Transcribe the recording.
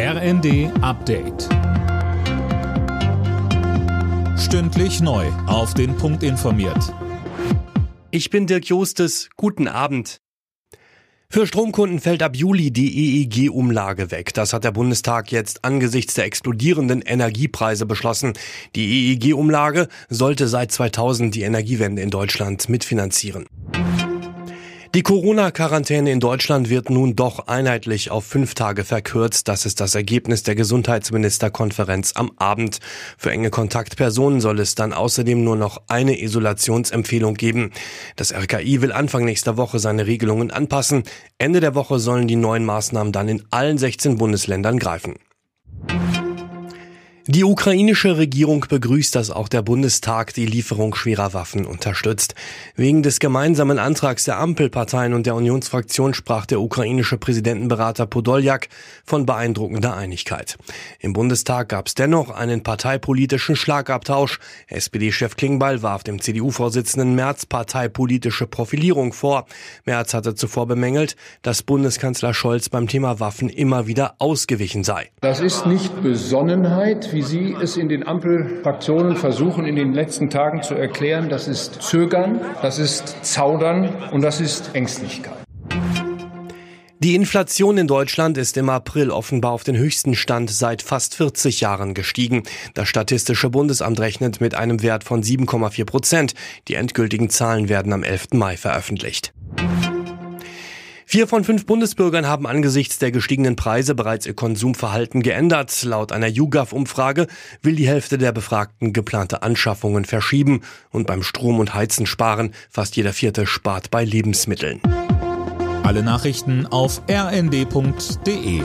RND Update. Stündlich neu. Auf den Punkt informiert. Ich bin Dirk Jostes. Guten Abend. Für Stromkunden fällt ab Juli die EEG-Umlage weg. Das hat der Bundestag jetzt angesichts der explodierenden Energiepreise beschlossen. Die EEG-Umlage sollte seit 2000 die Energiewende in Deutschland mitfinanzieren. Die Corona-Quarantäne in Deutschland wird nun doch einheitlich auf fünf Tage verkürzt. Das ist das Ergebnis der Gesundheitsministerkonferenz am Abend. Für enge Kontaktpersonen soll es dann außerdem nur noch eine Isolationsempfehlung geben. Das RKI will Anfang nächster Woche seine Regelungen anpassen. Ende der Woche sollen die neuen Maßnahmen dann in allen 16 Bundesländern greifen. Die ukrainische Regierung begrüßt, dass auch der Bundestag die Lieferung schwerer Waffen unterstützt. Wegen des gemeinsamen Antrags der Ampelparteien und der Unionsfraktion sprach der ukrainische Präsidentenberater Podoljak von beeindruckender Einigkeit. Im Bundestag gab es dennoch einen parteipolitischen Schlagabtausch. SPD-Chef Klingbeil warf dem CDU-Vorsitzenden Merz parteipolitische Profilierung vor. Merz hatte zuvor bemängelt, dass Bundeskanzler Scholz beim Thema Waffen immer wieder ausgewichen sei. Das ist nicht Besonnenheit, wie Sie es in den Ampelfraktionen versuchen, in den letzten Tagen zu erklären. Das ist Zögern, das ist Zaudern und das ist Ängstlichkeit. Die Inflation in Deutschland ist im April offenbar auf den höchsten Stand seit fast 40 Jahren gestiegen. Das Statistische Bundesamt rechnet mit einem Wert von 7,4 Prozent. Die endgültigen Zahlen werden am 11. Mai veröffentlicht. Vier von fünf Bundesbürgern haben angesichts der gestiegenen Preise bereits ihr Konsumverhalten geändert. Laut einer YouGov-Umfrage will die Hälfte der Befragten geplante Anschaffungen verschieben und beim Strom und Heizen sparen. Fast jeder Vierte spart bei Lebensmitteln. Alle Nachrichten auf rnd.de